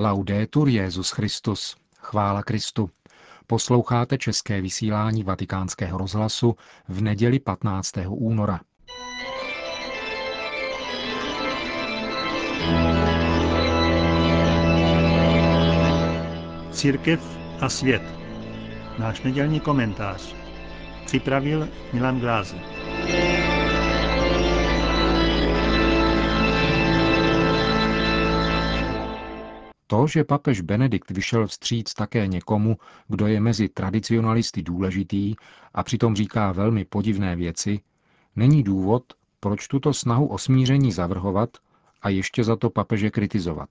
Laudetur Jezus Christus. Chvála Kristu. Posloucháte české vysílání Vatikánského rozhlasu v neděli 15. února. Církev a svět. Náš nedělní komentář. Připravil Milan Glázer. To, že papež Benedikt vyšel vstříc také někomu, kdo je mezi tradicionalisty důležitý a přitom říká velmi podivné věci, není důvod, proč tuto snahu o smíření zavrhovat a ještě za to papeže kritizovat.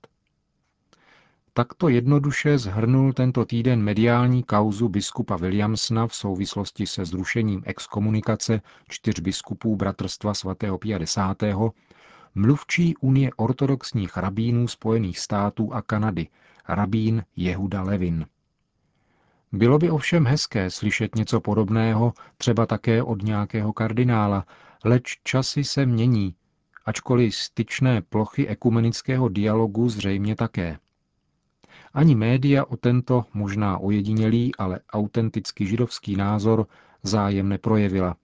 Takto jednoduše zhrnul tento týden mediální kauzu biskupa Williamsona v souvislosti se zrušením exkomunikace čtyř biskupů Bratrstva svatého 50 mluvčí Unie ortodoxních rabínů Spojených států a Kanady, rabín Jehuda Levin. Bylo by ovšem hezké slyšet něco podobného třeba také od nějakého kardinála, leč časy se mění, ačkoliv styčné plochy ekumenického dialogu zřejmě také. Ani média o tento možná ojedinělý, ale autenticky židovský názor zájem neprojevila.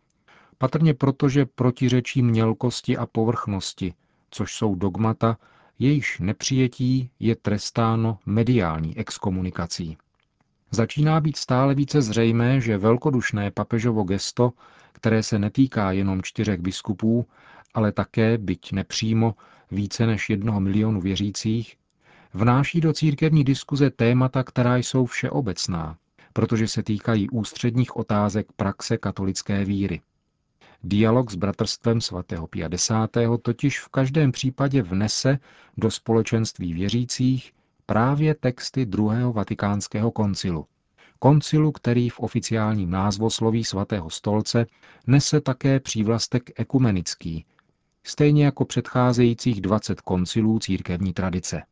Patrně proto, že protiřečí mělkosti a povrchnosti, což jsou dogmata, jejichž nepřijetí je trestáno mediální exkomunikací. Začíná být stále více zřejmé, že velkodušné papežovo gesto, které se netýká jenom čtyřech biskupů, ale také, byť nepřímo, více než jednoho milionu věřících, vnáší do církevní diskuze témata, která jsou všeobecná, protože se týkají ústředních otázek praxe katolické víry. Dialog s bratrstvem svatého Pia X. totiž v každém případě vnese do společenství věřících právě texty druhého vatikánského koncilu. Koncilu, který v oficiálním názvosloví svatého stolce nese také přívlastek ekumenický, stejně jako předcházejících 20 koncilů církevní tradice.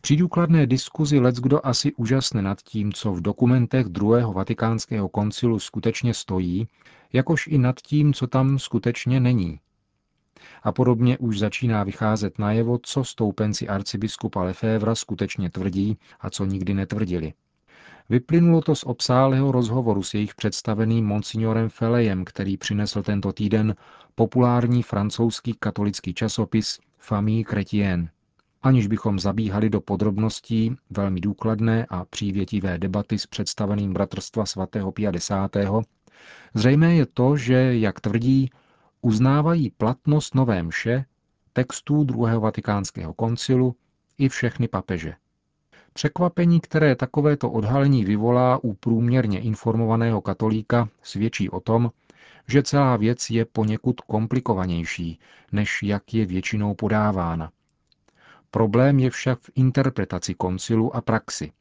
Při důkladné diskuzi kdo asi úžasne nad tím, co v dokumentech druhého vatikánského koncilu skutečně stojí, jakož i nad tím, co tam skutečně není. A podobně už začíná vycházet najevo, co stoupenci arcibiskupa Lefevra skutečně tvrdí a co nikdy netvrdili. Vyplynulo to z obsálého rozhovoru s jejich představeným monsignorem Felejem, který přinesl tento týden populární francouzský katolický časopis Famille Chrétienne. Aniž bychom zabíhali do podrobností velmi důkladné a přívětivé debaty s představeným bratrstva svatého 50. Zřejmé je to, že, jak tvrdí, uznávají platnost nové mše, textů druhého vatikánského koncilu i všechny papeže. Překvapení, které takovéto odhalení vyvolá u průměrně informovaného katolíka, svědčí o tom, že celá věc je poněkud komplikovanější, než jak je většinou podávána. Problém je však v interpretaci koncilu a praxi.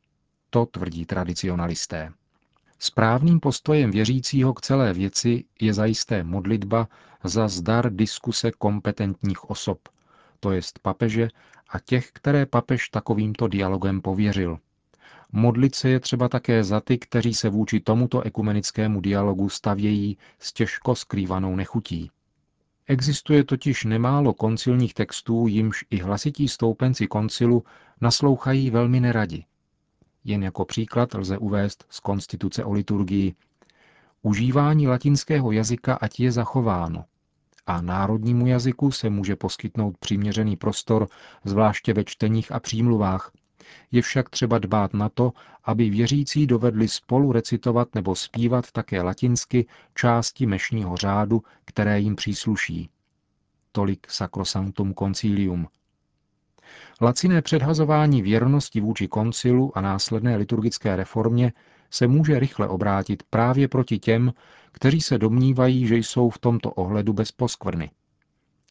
To tvrdí tradicionalisté. Správným postojem věřícího k celé věci je zajisté modlitba za zdar diskuse kompetentních osob, to jest papeže a těch, které papež takovýmto dialogem pověřil. Modlit se je třeba také za ty, kteří se vůči tomuto ekumenickému dialogu stavějí s těžko skrývanou nechutí. Existuje totiž nemálo koncilních textů, jimž i hlasití stoupenci koncilu naslouchají velmi neradi. Jen jako příklad lze uvést z konstituce o liturgii. Užívání latinského jazyka ať je zachováno a národnímu jazyku se může poskytnout přiměřený prostor, zvláště ve čteních a přímluvách. Je však třeba dbát na to, aby věřící dovedli spolu recitovat nebo zpívat také latinsky části mešního řádu, které jim přísluší. Tolik Sacrosanctum Concilium – Laciné předhazování věrnosti vůči koncilu a následné liturgické reformě se může rychle obrátit právě proti těm, kteří se domnívají, že jsou v tomto ohledu bez poskvrny.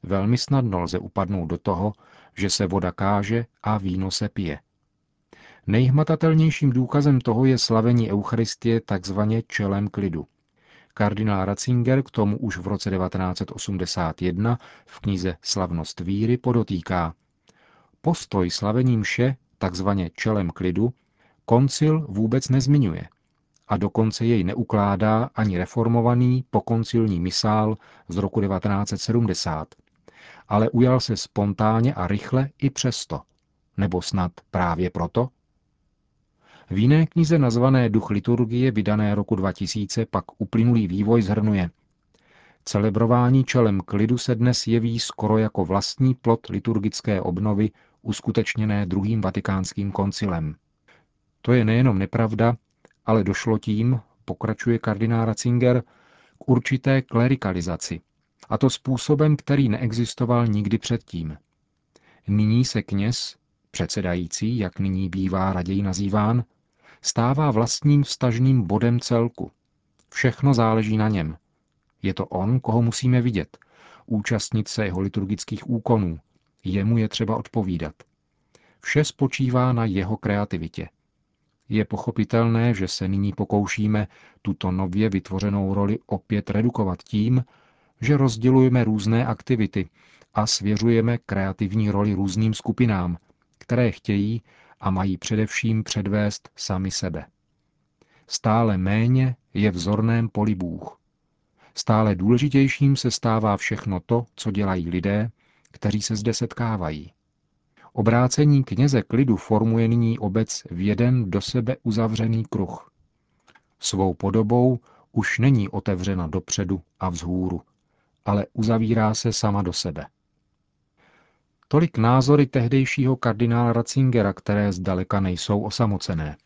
Velmi snadno lze upadnout do toho, že se voda káže a víno se pije. Nejhmatatelnějším důkazem toho je slavení Eucharistie takzvaně čelem klidu. Kardinál Ratzinger k tomu už v roce 1981 v knize Slavnost víry podotýká – Postoj slavení mše, takzvaně čelem klidu, koncil vůbec nezmiňuje a dokonce jej neukládá ani reformovaný pokoncilní misál z roku 1970, ale ujal se spontánně a rychle i přesto. Nebo snad právě proto? V jiné knize nazvané Duch liturgie, vydané roku 2000, pak uplynulý vývoj zhrnuje. Celebrování čelem klidu se dnes jeví skoro jako vlastní plot liturgické obnovy uskutečněné druhým vatikánským koncilem. To je nejenom nepravda, ale došlo tím, pokračuje kardinál Ratzinger, k určité klerikalizaci. A to způsobem, který neexistoval nikdy předtím. Nyní se kněz, předsedající, jak nyní bývá raději nazýván, stává vlastním vztažným bodem celku. Všechno záleží na něm. Je to on, koho musíme vidět, účastnit se jeho liturgických úkonů. Jemu je třeba odpovídat. Vše spočívá na jeho kreativitě. Je pochopitelné, že se nyní pokoušíme tuto nově vytvořenou roli opět redukovat tím, že rozdělujeme různé aktivity a svěřujeme kreativní roli různým skupinám, které chtějí a mají především předvést sami sebe. Stále méně je vzorném poli Bůh. Stále důležitějším se stává všechno to, co dělají lidé, kteří se zde setkávají. Obrácení kněze klidu formuje nyní obec v jeden do sebe uzavřený kruh. Svou podobou už není otevřena dopředu a vzhůru, ale uzavírá se sama do sebe. Tolik názory tehdejšího kardinála Ratzingera, které zdaleka nejsou osamocené.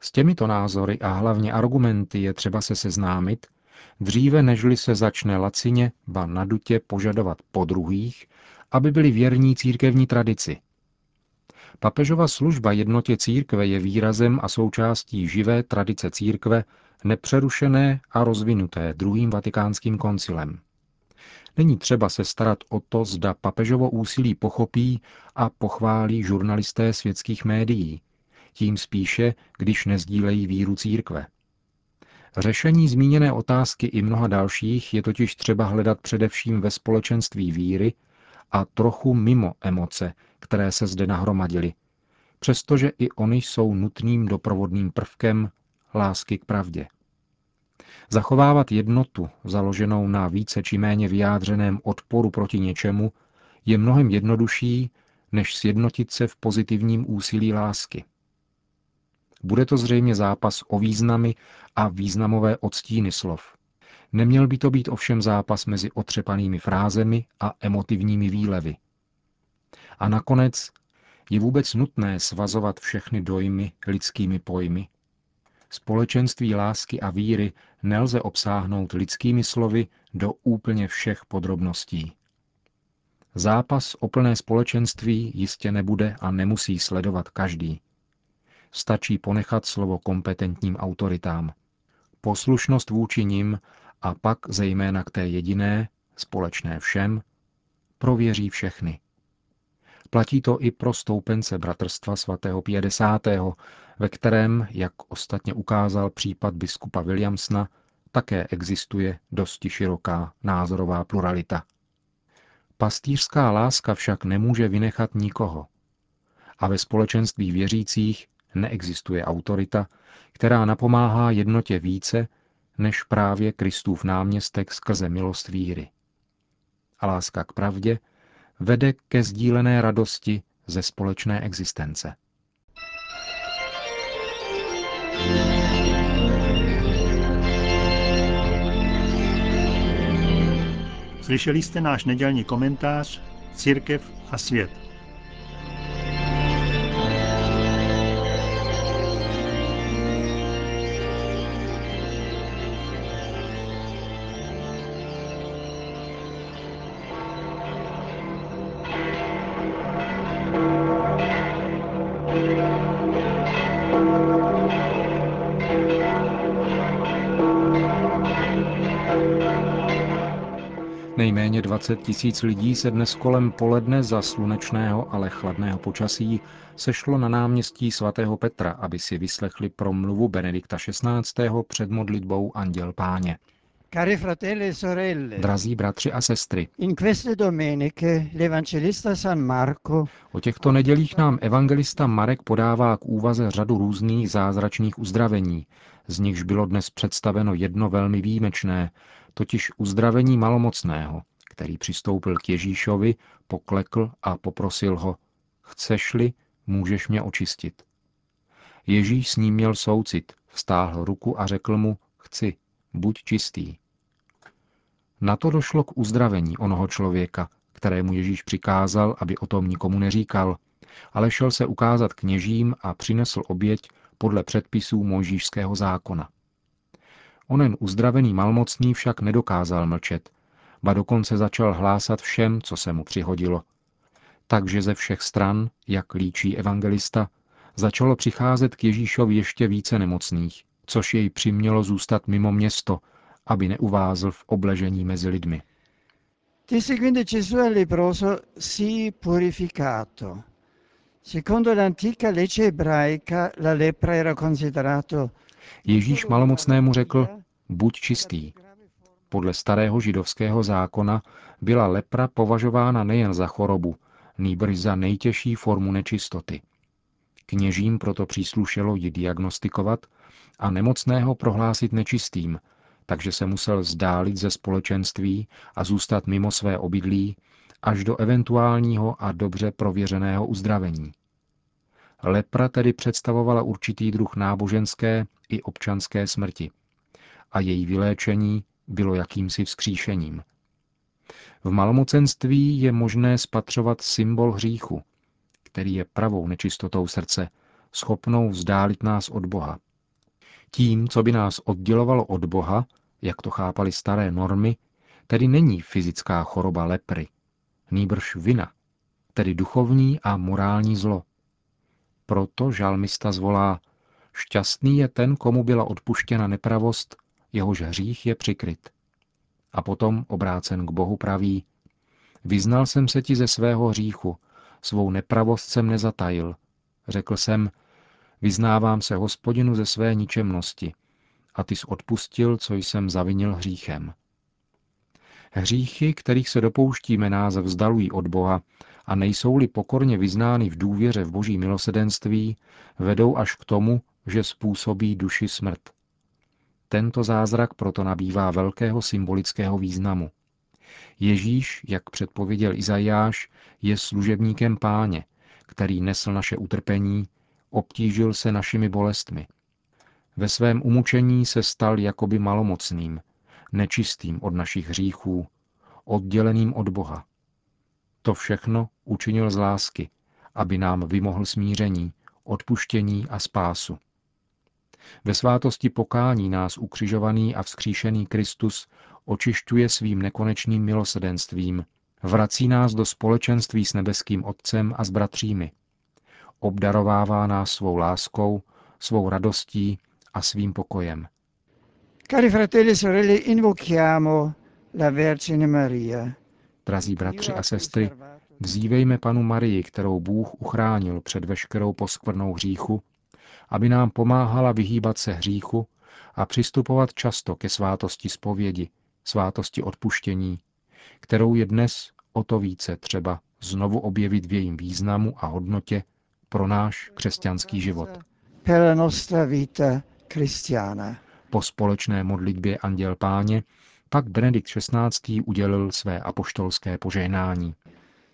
S těmito názory a hlavně argumenty je třeba se seznámit, dříve nežli se začne lacině, ba nadutě požadovat po druhých, aby byli věrní církevní tradici. Papežova služba jednotě církve je výrazem a součástí živé tradice církve, nepřerušené a rozvinuté druhým vatikánským koncilem. Není třeba se starat o to, zda papežovo úsilí pochopí a pochválí žurnalisté světských médií, tím spíše, když nezdílejí víru církve. Řešení zmíněné otázky i mnoha dalších je totiž třeba hledat především ve společenství víry a trochu mimo emoce, které se zde nahromadily, přestože i oni jsou nutným doprovodným prvkem lásky k pravdě. Zachovávat jednotu, založenou na více či méně vyjádřeném odporu proti něčemu, je mnohem jednodušší, než sjednotit se v pozitivním úsilí lásky. Bude to zřejmě zápas o významy a významové odstíny slov. Neměl by to být ovšem zápas mezi otřepanými frázemi a emotivními výlevy. A nakonec je vůbec nutné svazovat všechny dojmy lidskými pojmy, Společenství lásky a víry nelze obsáhnout lidskými slovy do úplně všech podrobností. Zápas o plné společenství jistě nebude a nemusí sledovat každý. Stačí ponechat slovo kompetentním autoritám. Poslušnost vůči nim a pak zejména k té jediné, společné všem, prověří všechny. Platí to i pro stoupence bratrstva svatého 50 ve kterém, jak ostatně ukázal případ biskupa Williamsna, také existuje dosti široká názorová pluralita. Pastýřská láska však nemůže vynechat nikoho. A ve společenství věřících neexistuje autorita, která napomáhá jednotě více, než právě Kristův náměstek skrze milost víry. A láska k pravdě vede ke sdílené radosti ze společné existence. Slyšeli jste náš nedělní komentář Církev a svět. Nejméně 20 tisíc lidí se dnes kolem poledne za slunečného, ale chladného počasí sešlo na náměstí svatého Petra, aby si vyslechli promluvu Benedikta XVI. před modlitbou Anděl Páně. Cari fratelli e sorelle, Drazí bratři a sestry, in queste domeniche l'Evangelista San Marco o těchto nedělích nám evangelista Marek podává k úvaze řadu různých zázračných uzdravení, z nichž bylo dnes představeno jedno velmi výjimečné, totiž uzdravení malomocného, který přistoupil k Ježíšovi, poklekl a poprosil ho, chceš-li, můžeš mě očistit. Ježíš s ním měl soucit, vstáhl ruku a řekl mu, chci, buď čistý. Na to došlo k uzdravení onoho člověka, kterému Ježíš přikázal, aby o tom nikomu neříkal, ale šel se ukázat kněžím a přinesl oběť podle předpisů mojžíšského zákona. Onen uzdravený malmocný však nedokázal mlčet, ba dokonce začal hlásat všem, co se mu přihodilo. Takže ze všech stran, jak líčí evangelista, začalo přicházet k Ježíšovi ještě více nemocných, což jej přimělo zůstat mimo město, aby neuvázl v obležení mezi lidmi. Di seguendo Gesù al leproso si purificato. Secondo l'antica legge ebraica, la lepra era considerato Ježíš malomocnému řekl, buď čistý. Podle starého židovského zákona byla lepra považována nejen za chorobu, nýbrž za nejtěžší formu nečistoty. Kněžím proto příslušelo ji diagnostikovat a nemocného prohlásit nečistým, takže se musel zdálit ze společenství a zůstat mimo své obydlí až do eventuálního a dobře prověřeného uzdravení. Lepra tedy představovala určitý druh náboženské i občanské smrti a její vyléčení bylo jakýmsi vzkříšením. V malomocenství je možné spatřovat symbol hříchu, který je pravou nečistotou srdce, schopnou vzdálit nás od Boha. Tím, co by nás oddělovalo od Boha, jak to chápali staré normy, tedy není fyzická choroba lepry, nýbrž vina, tedy duchovní a morální zlo. Proto žalmista zvolá, šťastný je ten, komu byla odpuštěna nepravost, jehož hřích je přikryt. A potom, obrácen k Bohu, praví, vyznal jsem se ti ze svého hříchu, svou nepravost jsem nezatajil. Řekl jsem, vyznávám se hospodinu ze své ničemnosti, a ty jsi odpustil, co jsem zavinil hříchem. Hříchy, kterých se dopouštíme, nás vzdalují od Boha a nejsou-li pokorně vyznány v důvěře v boží milosedenství, vedou až k tomu, že způsobí duši smrt. Tento zázrak proto nabývá velkého symbolického významu. Ježíš, jak předpověděl Izajáš, je služebníkem páně, který nesl naše utrpení, obtížil se našimi bolestmi. Ve svém umučení se stal jakoby malomocným, nečistým od našich hříchů, odděleným od Boha. To všechno učinil z lásky, aby nám vymohl smíření, odpuštění a spásu. Ve svátosti pokání nás ukřižovaný a vzkříšený Kristus očišťuje svým nekonečným milosedenstvím, vrací nás do společenství s nebeským Otcem a s bratřími. Obdarovává nás svou láskou, svou radostí a svým pokojem. Cari fratelli e sorelle, invochiamo la Vergine Maria. Drazí bratři a sestry, vzívejme panu Marii, kterou Bůh uchránil před veškerou poskvrnou hříchu, aby nám pomáhala vyhýbat se hříchu a přistupovat často ke svátosti spovědi, svátosti odpuštění, kterou je dnes o to více třeba znovu objevit v jejím významu a hodnotě pro náš křesťanský život. Po společné modlitbě Anděl Páně pak Benedikt XVI. udělil své apoštolské požehnání.